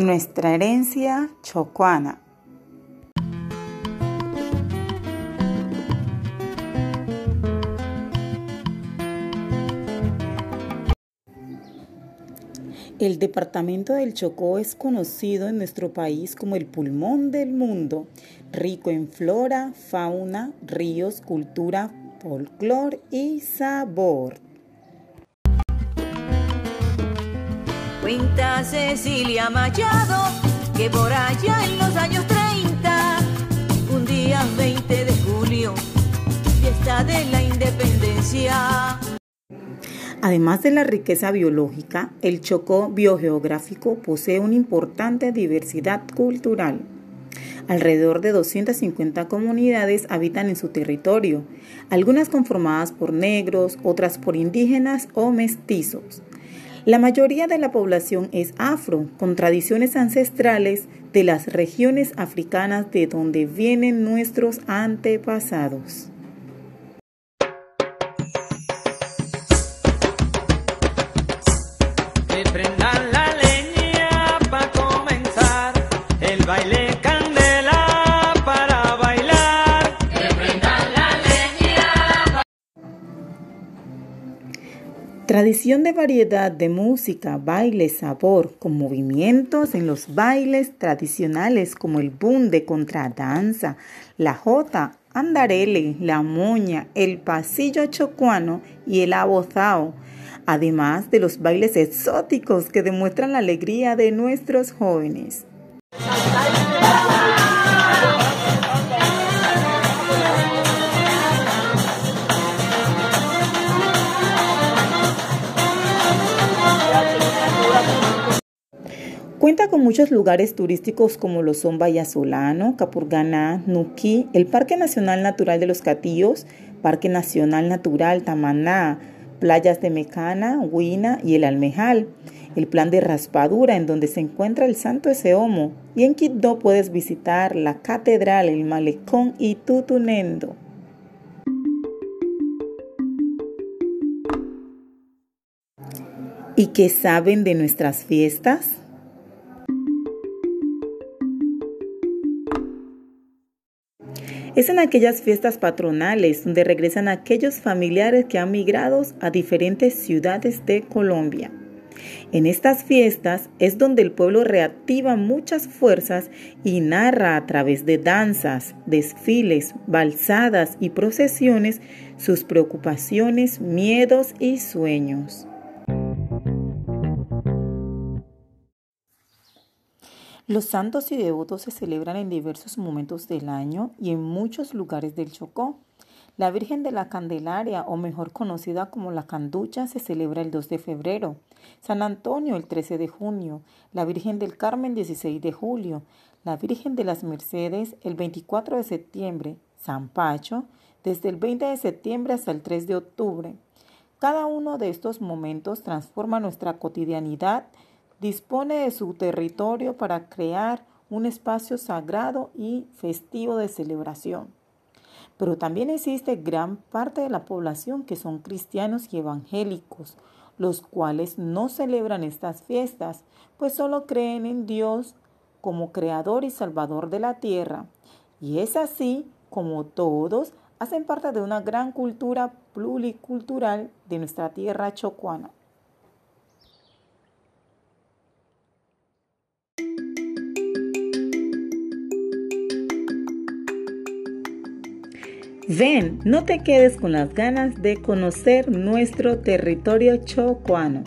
Nuestra herencia chocuana. El departamento del Chocó es conocido en nuestro país como el pulmón del mundo, rico en flora, fauna, ríos, cultura, folclor y sabor. Cuenta Cecilia Machado que por allá en los años 30, un día 20 de julio, fiesta de la independencia. Además de la riqueza biológica, el Chocó biogeográfico posee una importante diversidad cultural. Alrededor de 250 comunidades habitan en su territorio, algunas conformadas por negros, otras por indígenas o mestizos. La mayoría de la población es afro, con tradiciones ancestrales de las regiones africanas de donde vienen nuestros antepasados. Tradición de variedad de música, baile, sabor, con movimientos en los bailes tradicionales como el bunde contradanza, la jota, andarele, la moña, el pasillo chocuano y el abozao además de los bailes exóticos que demuestran la alegría de nuestros jóvenes. Cuenta con muchos lugares turísticos como lo son Vallasolano, Capurganá, Nuquí, el Parque Nacional Natural de los Catillos, Parque Nacional Natural Tamaná, playas de Mecana, Huina y el Almejal, el plan de raspadura en donde se encuentra el Santo Eseomo y en Quito puedes visitar la catedral, el malecón y Tutunendo. ¿Y qué saben de nuestras fiestas? Es en aquellas fiestas patronales donde regresan aquellos familiares que han migrado a diferentes ciudades de Colombia. En estas fiestas es donde el pueblo reactiva muchas fuerzas y narra a través de danzas, desfiles, balsadas y procesiones sus preocupaciones, miedos y sueños. Los santos y devotos se celebran en diversos momentos del año y en muchos lugares del Chocó. La Virgen de la Candelaria, o mejor conocida como la Canducha, se celebra el 2 de febrero, San Antonio el 13 de junio, la Virgen del Carmen 16 de julio, la Virgen de las Mercedes el 24 de septiembre, San Pacho desde el 20 de septiembre hasta el 3 de octubre. Cada uno de estos momentos transforma nuestra cotidianidad dispone de su territorio para crear un espacio sagrado y festivo de celebración. Pero también existe gran parte de la población que son cristianos y evangélicos, los cuales no celebran estas fiestas, pues solo creen en Dios como creador y salvador de la tierra. Y es así como todos hacen parte de una gran cultura pluricultural de nuestra tierra chocuana. Ven, no te quedes con las ganas de conocer nuestro territorio chocuano.